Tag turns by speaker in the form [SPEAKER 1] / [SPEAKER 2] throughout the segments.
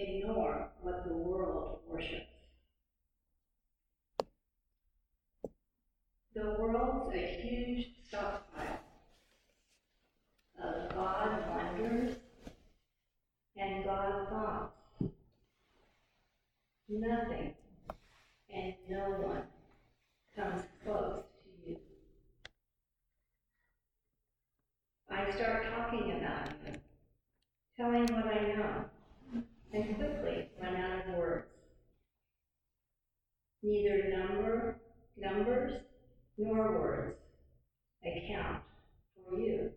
[SPEAKER 1] ignore what the world worships. The world's a huge stockpile of God wonders and God thoughts. Nothing and no one comes close to you. I start talking about you, telling what I know, and quickly run out of words. Neither number, numbers nor words account for you.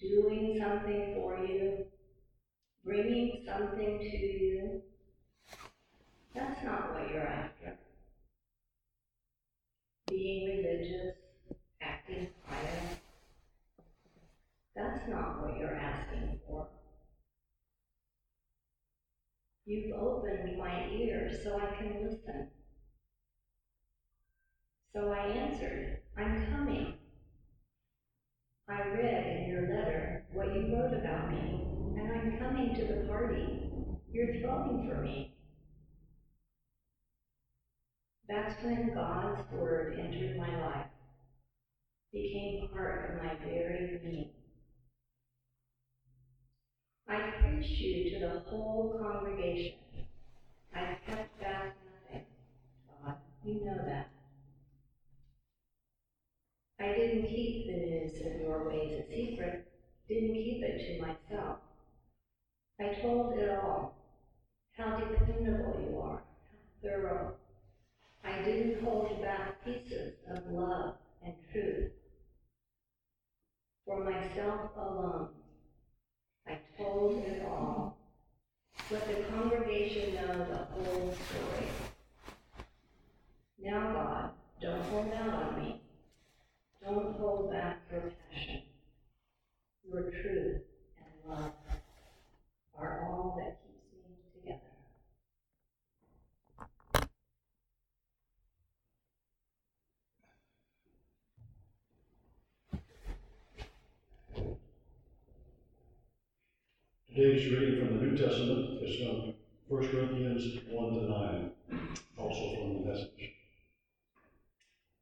[SPEAKER 1] Doing something for you, bringing something to you, that's not what you're after. Being religious, acting pious, that's not what you're asking for. You've opened my ears so I can listen. So I answered, I'm coming. I read in your letter what you wrote about me, and I'm coming to the party you're throwing for me. That's when God's Word entered my life, became part of my very being. I preached you to the whole congregation. I kept back nothing. God, you know that. I didn't keep the news of your ways a secret, didn't keep it to myself. I told it all, how dependable you are, how thorough. I didn't hold back pieces of love and truth. For myself alone, I told it all. Let the congregation know the whole story. Now, God, don't hold out on me. Don't hold back your passion. Your truth and love are all that keeps me together.
[SPEAKER 2] Today's reading from the New Testament is from 1 Corinthians 1 to 9, also from the message.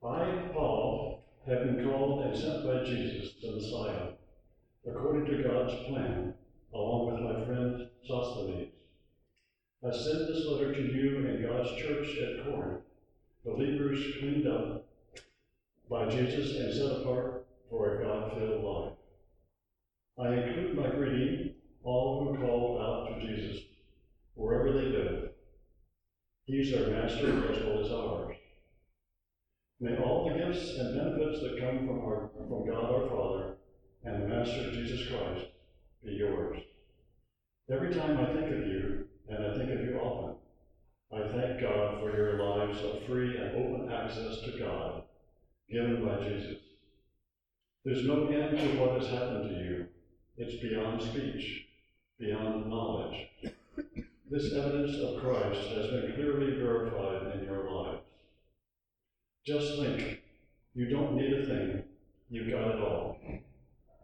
[SPEAKER 2] I, Paul, have been called and sent by Jesus, the Messiah, according to God's plan, along with my friend Sosthenes. I send this letter to you and God's church at Corinth, believers cleaned up by Jesus and set apart for a God filled life. I include my greeting all who call out to Jesus, wherever they live. He's our master as well as ours. May all the gifts and benefits that come from, our, from God our Father and the Master Jesus Christ be yours. Every time I think of you, and I think of you often, I thank God for your lives of free and open access to God given by Jesus. There's no end to what has happened to you. It's beyond speech beyond knowledge. This evidence of Christ has been clearly verified in your lives. Just think, you don't need a thing, you've got it all.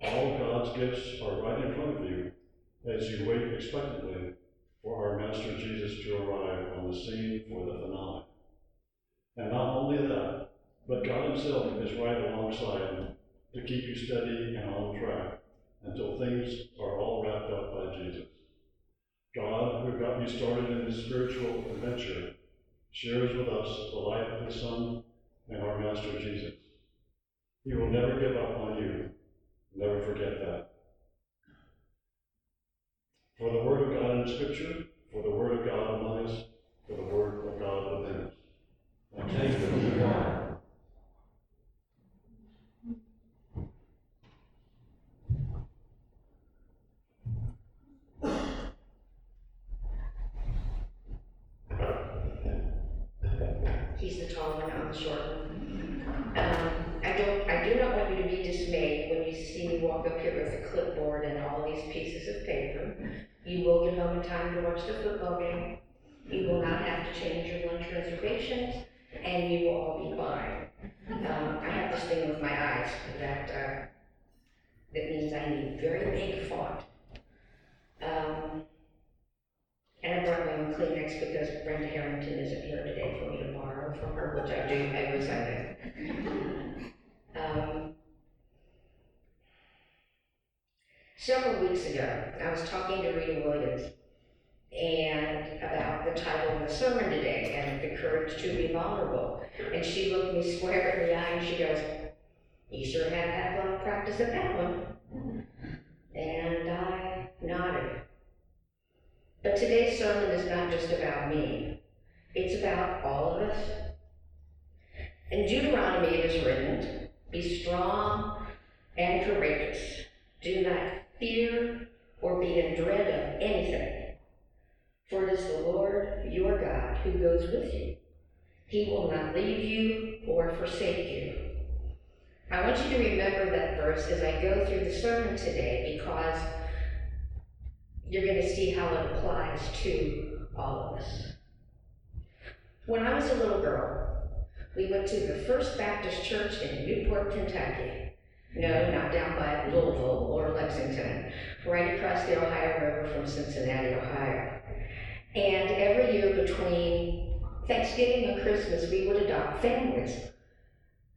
[SPEAKER 2] All God's gifts are right in front of you as you wait expectantly for our Master Jesus to arrive on the scene for the finale. And not only that, but God Himself is right alongside to keep you steady and on track until things are all wrapped up by Jesus. God, who got you started in this spiritual adventure, shares with us the life of His Son and our Master Jesus. He will never give up on you. Never forget that. For the Word of God in Scripture, for the Word of God among us, for the Word of God within us.
[SPEAKER 3] Thanks be to God.
[SPEAKER 4] He's the Um, I don't, I do not want you to be dismayed when you see me walk up here with a clipboard and all these pieces of paper. You will get home in time to watch the football game. You will not have to change your lunch reservations, and you will all be fine. Um, I have this thing with my eyes that, uh, that means I need very big font. Um, Kleenex because Brenda Harrington isn't here today for me to borrow from her, which I do every Sunday. Um, Several weeks ago, I was talking to Rita Williams and about the title of the sermon today and the courage to be vulnerable. And she looked me square in the eye and she goes, You sure have had a lot of practice at that one. And I. But today's sermon is not just about me, it's about all of us. In Deuteronomy it is written, Be strong and courageous. Do not fear or be in dread of anything. For it is the Lord your God who goes with you. He will not leave you or forsake you. I want you to remember that verse as I go through the sermon today because you're going to see how it applies to all of us. When I was a little girl, we went to the First Baptist Church in Newport, Kentucky. No, not down by Louisville or Lexington, right across the Ohio River from Cincinnati, Ohio. And every year between Thanksgiving and Christmas, we would adopt families.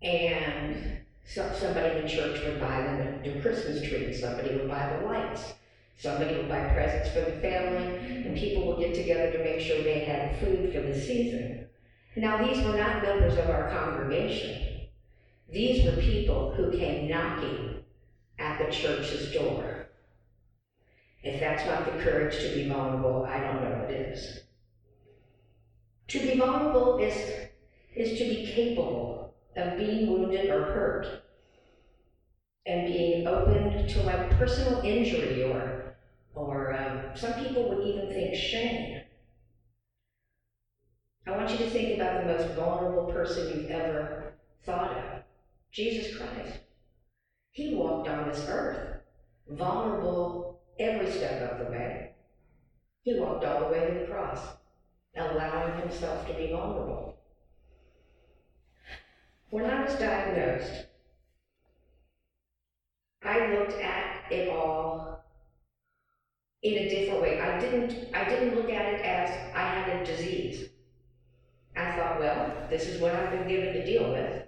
[SPEAKER 4] And so, somebody in church would buy them a new Christmas tree, and somebody would buy the lights, somebody will buy presents for the family, and people will get together to make sure they had food for the season. Now, these were not members of our congregation. These were people who came knocking at the church's door. If that's not the courage to be vulnerable, I don't know what is. To be vulnerable is, is to be capable of being wounded or hurt and being open to like personal injury or, or um, some people would even think shame. I want you to think about the most vulnerable person you've ever thought of. Jesus Christ. He walked on this earth, vulnerable every step of the way. He walked all the way to the cross, allowing himself to be vulnerable. When I was diagnosed, I looked at it all in a different way. I didn't I didn't look at it as I had a disease. I thought, well, this is what I've been given to deal with.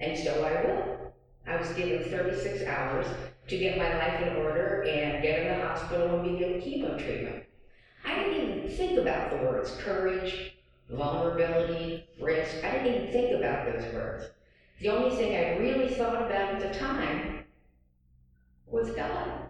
[SPEAKER 4] And so I will. I was given 36 hours to get my life in order and get in the hospital and be given chemo treatment. I didn't even think about the words courage, vulnerability, risk. I didn't even think about those words. The only thing I really thought about at the time was God.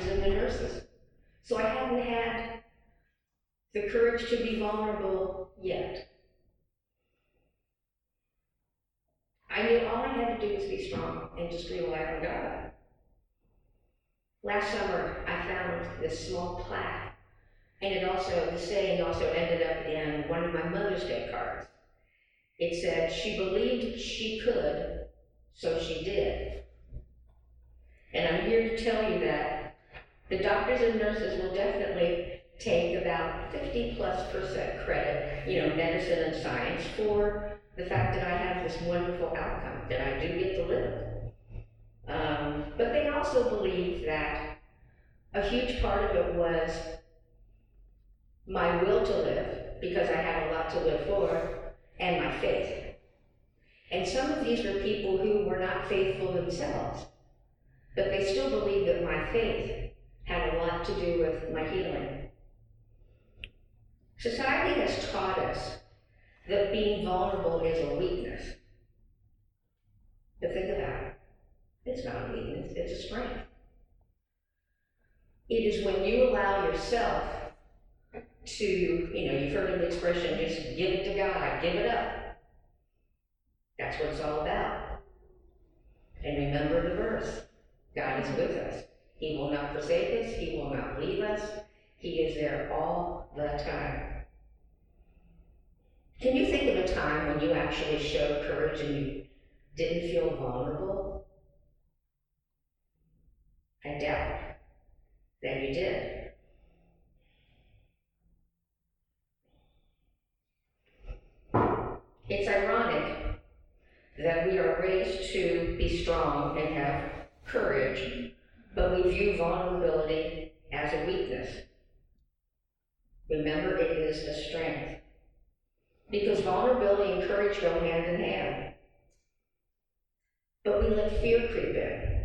[SPEAKER 4] Doctors and the nurses. So I hadn't had the courage to be vulnerable yet. I knew all I had to do was be strong and just be rely on God. Last summer, I found this small plaque, and it also, the saying also ended up in one of my Mother's Day cards. It said, She believed she could, so she did. And I'm here to tell you that the doctors and nurses will definitely take about 50 plus percent credit, you know, medicine and science, for the fact that I have this wonderful outcome, that I do get to live. Um, but they also believe that a huge part of it was my will to live, because I had a lot to live for, and my faith. And some of these were people who were not faithful themselves, but they still believed that my faith had a lot to do with my healing. Society has taught us that being vulnerable is a weakness. But think about it. It's not a weakness, it's a strength. It is when you allow yourself to, you know, you've heard the expression, just give it to God, give it up. That's what it's all about. And remember the verse God is with us. He will not forsake us, He will not leave us. He is there all the time. Can you think of a time when you actually showed courage and you didn't feel vulnerable? I doubt that you did. It's ironic that we are raised to be strong and have courage, but we view vulnerability as a weakness. Remember, it is a strength. Because vulnerability and courage go hand in hand. But we let fear creep in.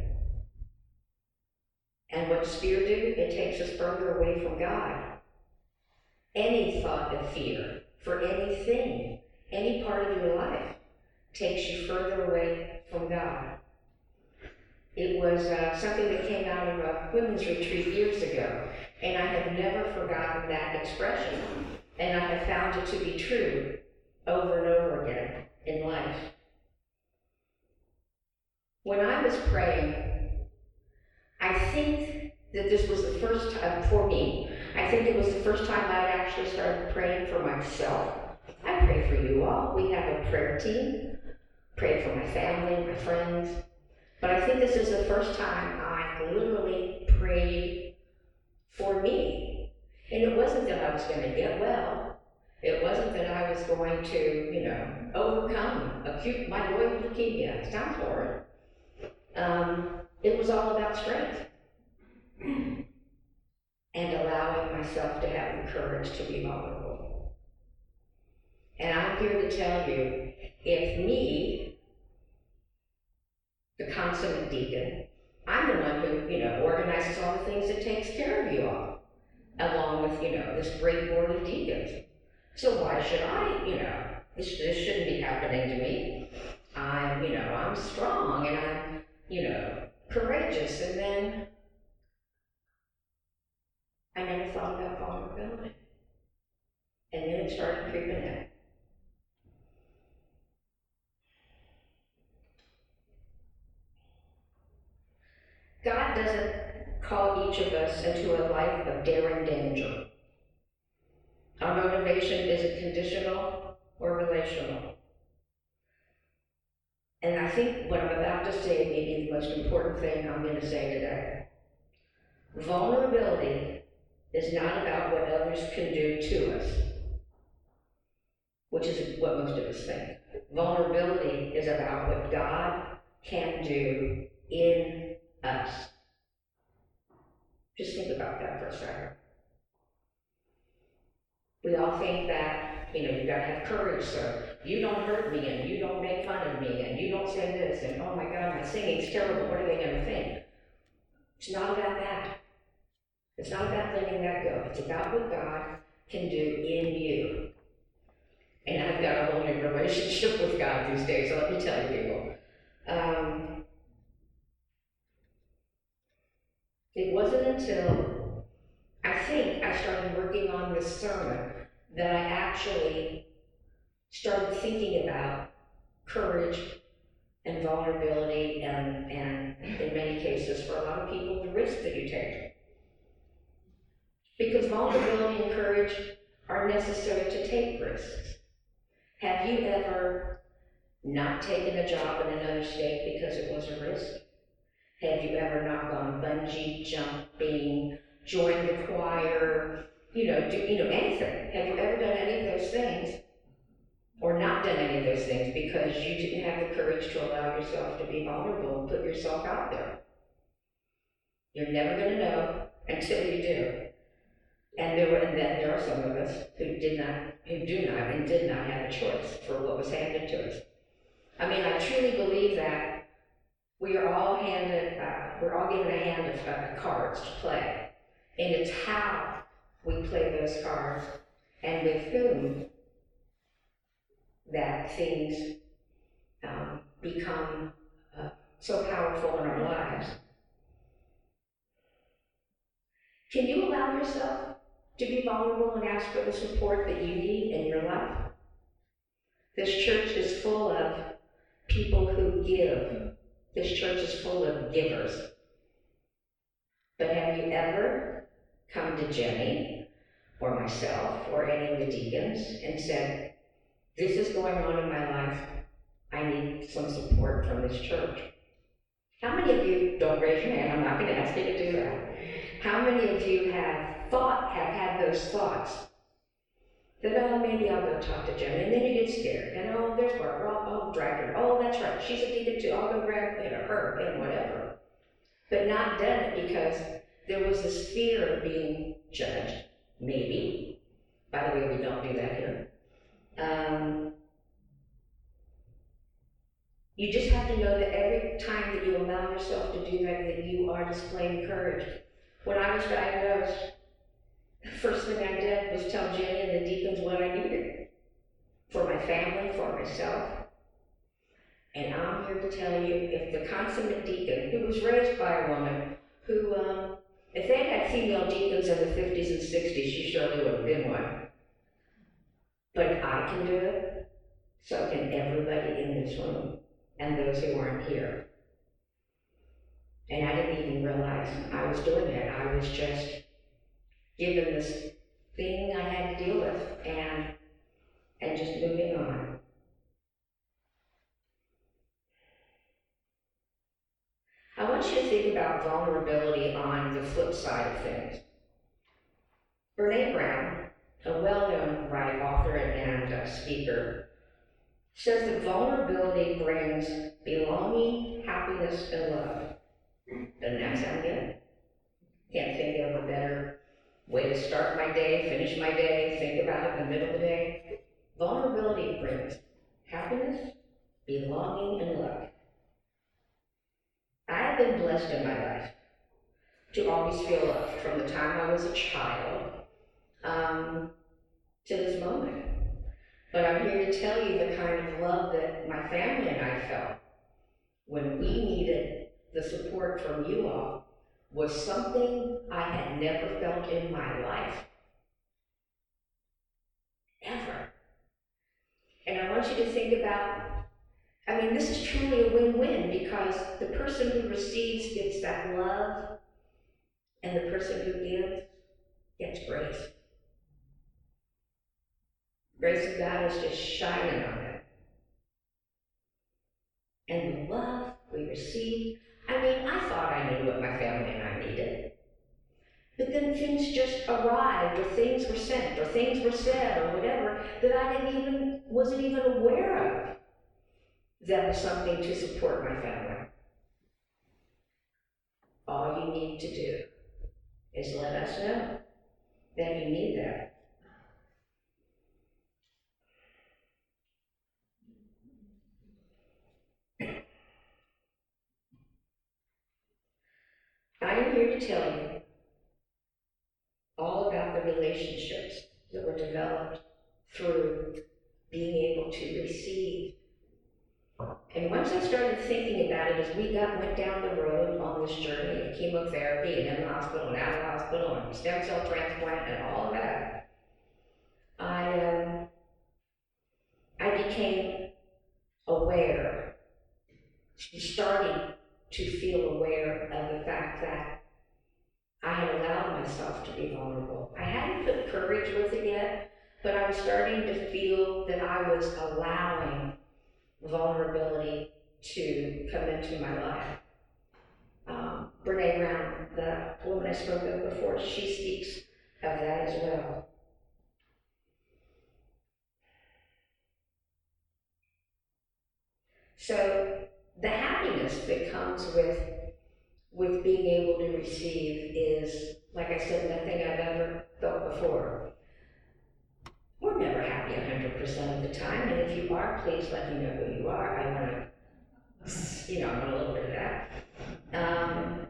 [SPEAKER 4] And what does fear do? It takes us further away from God. Any thought of fear for anything, any part of your life, takes you further away from God. It was uh, something that came out of a women's retreat years ago, and I have never forgotten that expression, and I have found it to be true over and over again in life. When I was praying, I think that this was the first time, for me, I think it was the first time I'd actually started praying for myself. I pray for you all. We have a prayer team. Pray for my family, my friends. But I think this is the first time I literally prayed for me. And it wasn't that I was going to get well. It wasn't that I was going to, you know, overcome acute myeloid leukemia. It sounds horrid. Um, it was all about strength and allowing myself to have the courage to be vulnerable. And I'm here to tell you if me, the consummate deacon, I'm the one who, you know, organizes all the things that takes care of you all, along with, you know, this great board of deacons. So why should I, you know, this, this shouldn't be happening to me. I'm, you know, I'm strong and I'm, you know, courageous. And then I never thought about vulnerability. And then it started creeping in. God doesn't call each of us into a life of daring danger. Our motivation is it conditional or relational? And I think what I'm about to say may be the most important thing I'm going to say today. Vulnerability is not about what others can do to us, which is what most of us think. Vulnerability is about what God can do in us. Just think about that for a second. We all think that, you know, you gotta have courage, so you don't hurt me and you don't make fun of me and you don't say this and oh my God, my singing's terrible, what are they gonna think? It's not about that. It's not about letting that go. It's about what God can do in you. And I've got a whole new relationship with God these days, so let me tell you people. Um, it wasn't until I think I started working on this sermon that I actually started thinking about courage and vulnerability and, and in many cases, for a lot of people, the risk that you take. Because vulnerability and courage are necessary to take risks. Have you ever not taken a job in another state because it was a? Have you ever not gone bungee jumping, joined the choir, you know, do, you know, anything? Have you ever done any of those things or not done any of those things because you didn't have the courage to allow yourself to be vulnerable and put yourself out there? You're never going to know until you do. And there were, and then there are some of us who did not, who do not and did not have a choice for what was handed to us. I mean, I truly believe that we are all handed, uh, we're all given a hand of uh, cards to play. And it's how we play those cards and with whom that things um, become uh, so powerful in our lives. Can you allow yourself to be vulnerable and ask for the support that you need in your life? This church is full of people who give. This church is full of givers. But have you ever come to Jenny or myself or any of the deacons and said, This is going on in my life. I need some support from this church? How many of you, don't raise your hand, I'm not gonna ask you to do that. How many of you have thought, have had those thoughts? That, oh, maybe I'll go talk to Jenny, and then you get scared, and oh, there's Barbara, I'll, I'll drag her, oh, that's right, she's a deacon too, I'll go grab, you know, her, and whatever. But not done it because there was this fear of being judged, maybe. By the way, we don't do that here. Um, you just have to know that every time that you allow yourself to do that, that you are displaying courage. When I was diagnosed, first thing I did was tell Jenny and the deacons what I needed for my family, for myself. And I'm here to tell you, if the consummate deacon, who was raised by a woman, who, um, if they had female deacons in the 50s and 60s, she surely would have been one. But I can do it, so can everybody in this room and those who aren't here. And I didn't even realize I was doing it. I was just given this thing I had to deal with and and just moving on. I want you to think about vulnerability on the flip side of things. Brene Brown, a well-known writer, author, and uh, speaker, says that vulnerability brings belonging, happiness, and love. Doesn't that sound good? Can't think of a better way to start my day, finish my day, think about it in the middle of the day. Vulnerability brings happiness, belonging, and love. I've been blessed in my life to always feel loved from the time I was a child um, to this moment. But I'm here to tell you the kind of love that my family and I felt when we needed the support from you all was something I had never felt in my life. Ever. And I want you to think about I mean, this is truly a win win because the person who receives gets that love, and the person who gives gets grace. Grace of God is just shining on them. And the love we receive, I mean, I thought I knew what my family and I needed. But then things just arrived, or things were sent, or things were said, or whatever, that I didn't even, wasn't even aware of that was something to support my family. All you need to do is let us know that you need that. I am here to tell you all about the relationships that were developed through being able to receive. And once I started thinking about it, as we got went down the road on this journey of chemotherapy and in the hospital and out of the hospital and stem cell transplant and all of that, I um, I became aware, starting to feel aware of the fact that I had allowed myself to be vulnerable. I hadn't put courage with it yet, but I was starting to feel that I was allowing vulnerability to come into my life. Um, Brene Brown, the woman I spoke of before, she speaks of that as well. So comes with with being able to receive is, like I said, nothing I've ever felt before. We're never happy 100% of the time, and if you are, please let me know who you are. I want to, you know, I want a little bit of that. Um,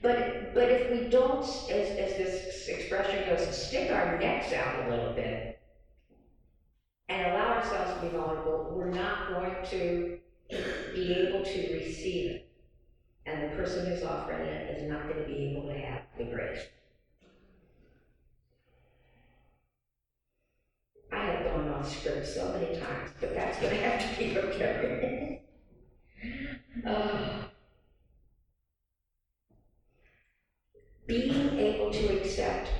[SPEAKER 4] but but if we don't, as, as this expression goes, stick our necks out a little bit and allow ourselves to be vulnerable, we're not going to be able to receive it. And the person who's offering it is not going to be able to have the grace. I have gone off script so many times, but that's going to have to be okay. uh, being able to accept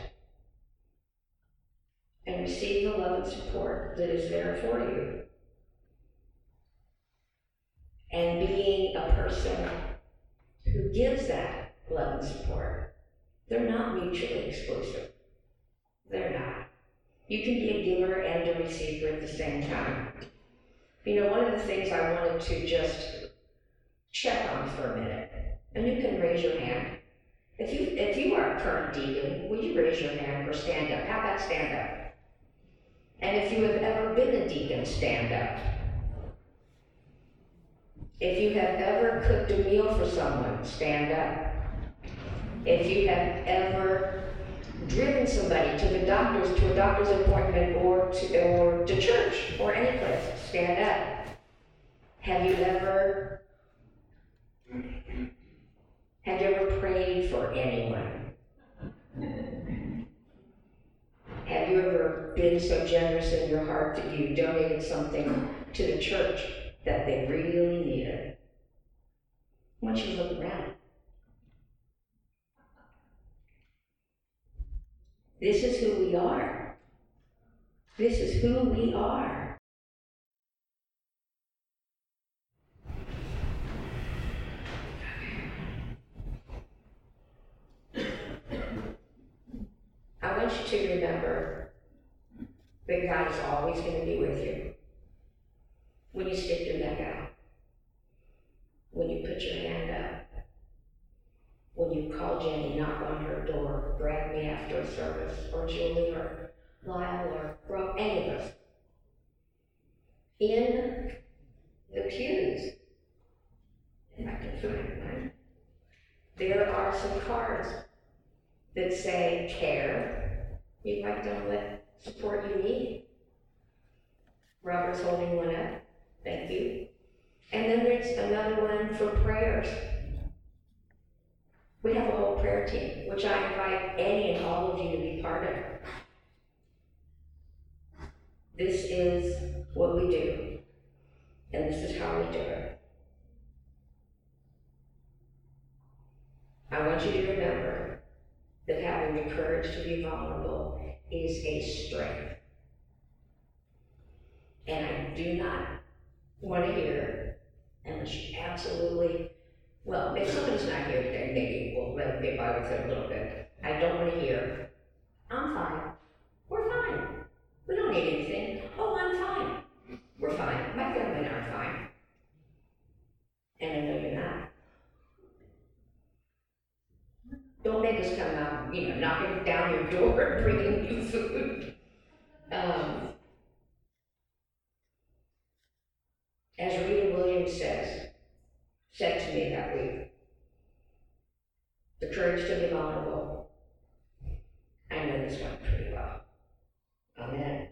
[SPEAKER 4] and receive the love and support that is there for you and being a person who gives that love and support. They're not mutually exclusive. They're not. You can be a giver and a receiver at the same time. You know, one of the things I wanted to just check on for a minute, and you can raise your hand. If you if you are a current deacon, would you raise your hand or stand up? How about stand up? And if you have ever been a deacon, stand up. If you have ever cooked a meal for someone, stand up. If you have ever driven somebody to the doctor's, to a doctor's appointment or to, or to church or any place, stand up. Have you ever, have you ever prayed for anyone? Have you ever been so generous in your heart that you donated something to the church that they really needed? Don't you look around? This is who we are. This is who we are. I want you to remember that God is always going to be with you. When you stick your neck out, when you put your hand up, when you call Jenny, knock on her door, grab me after a service, or Julie, or Lyle, or Rob, any of us. In the pews, if I can find one, there are some cards that say care. You write down what support you need. Robert's holding one up. Thank you. And then there's another one for prayers. We have a whole prayer team, which I invite any and all of you to be part of. This is what we do, and this is how we do it. I want you to remember that having the courage to be vulnerable is a strength. And I do not want to hear, unless you absolutely, well, if somebody's not here today, maybe we'll let get by with it a little bit. I don't want to hear, I'm fine. We're fine. We don't need anything. Oh, I'm fine. We're fine. My family and I are fine. And I know you're not. Don't make us come out, you know, knocking down your door and bringing you food. Um, as Rita Williams says, said to me that week. The courage to be vulnerable. I know this one pretty well. Amen.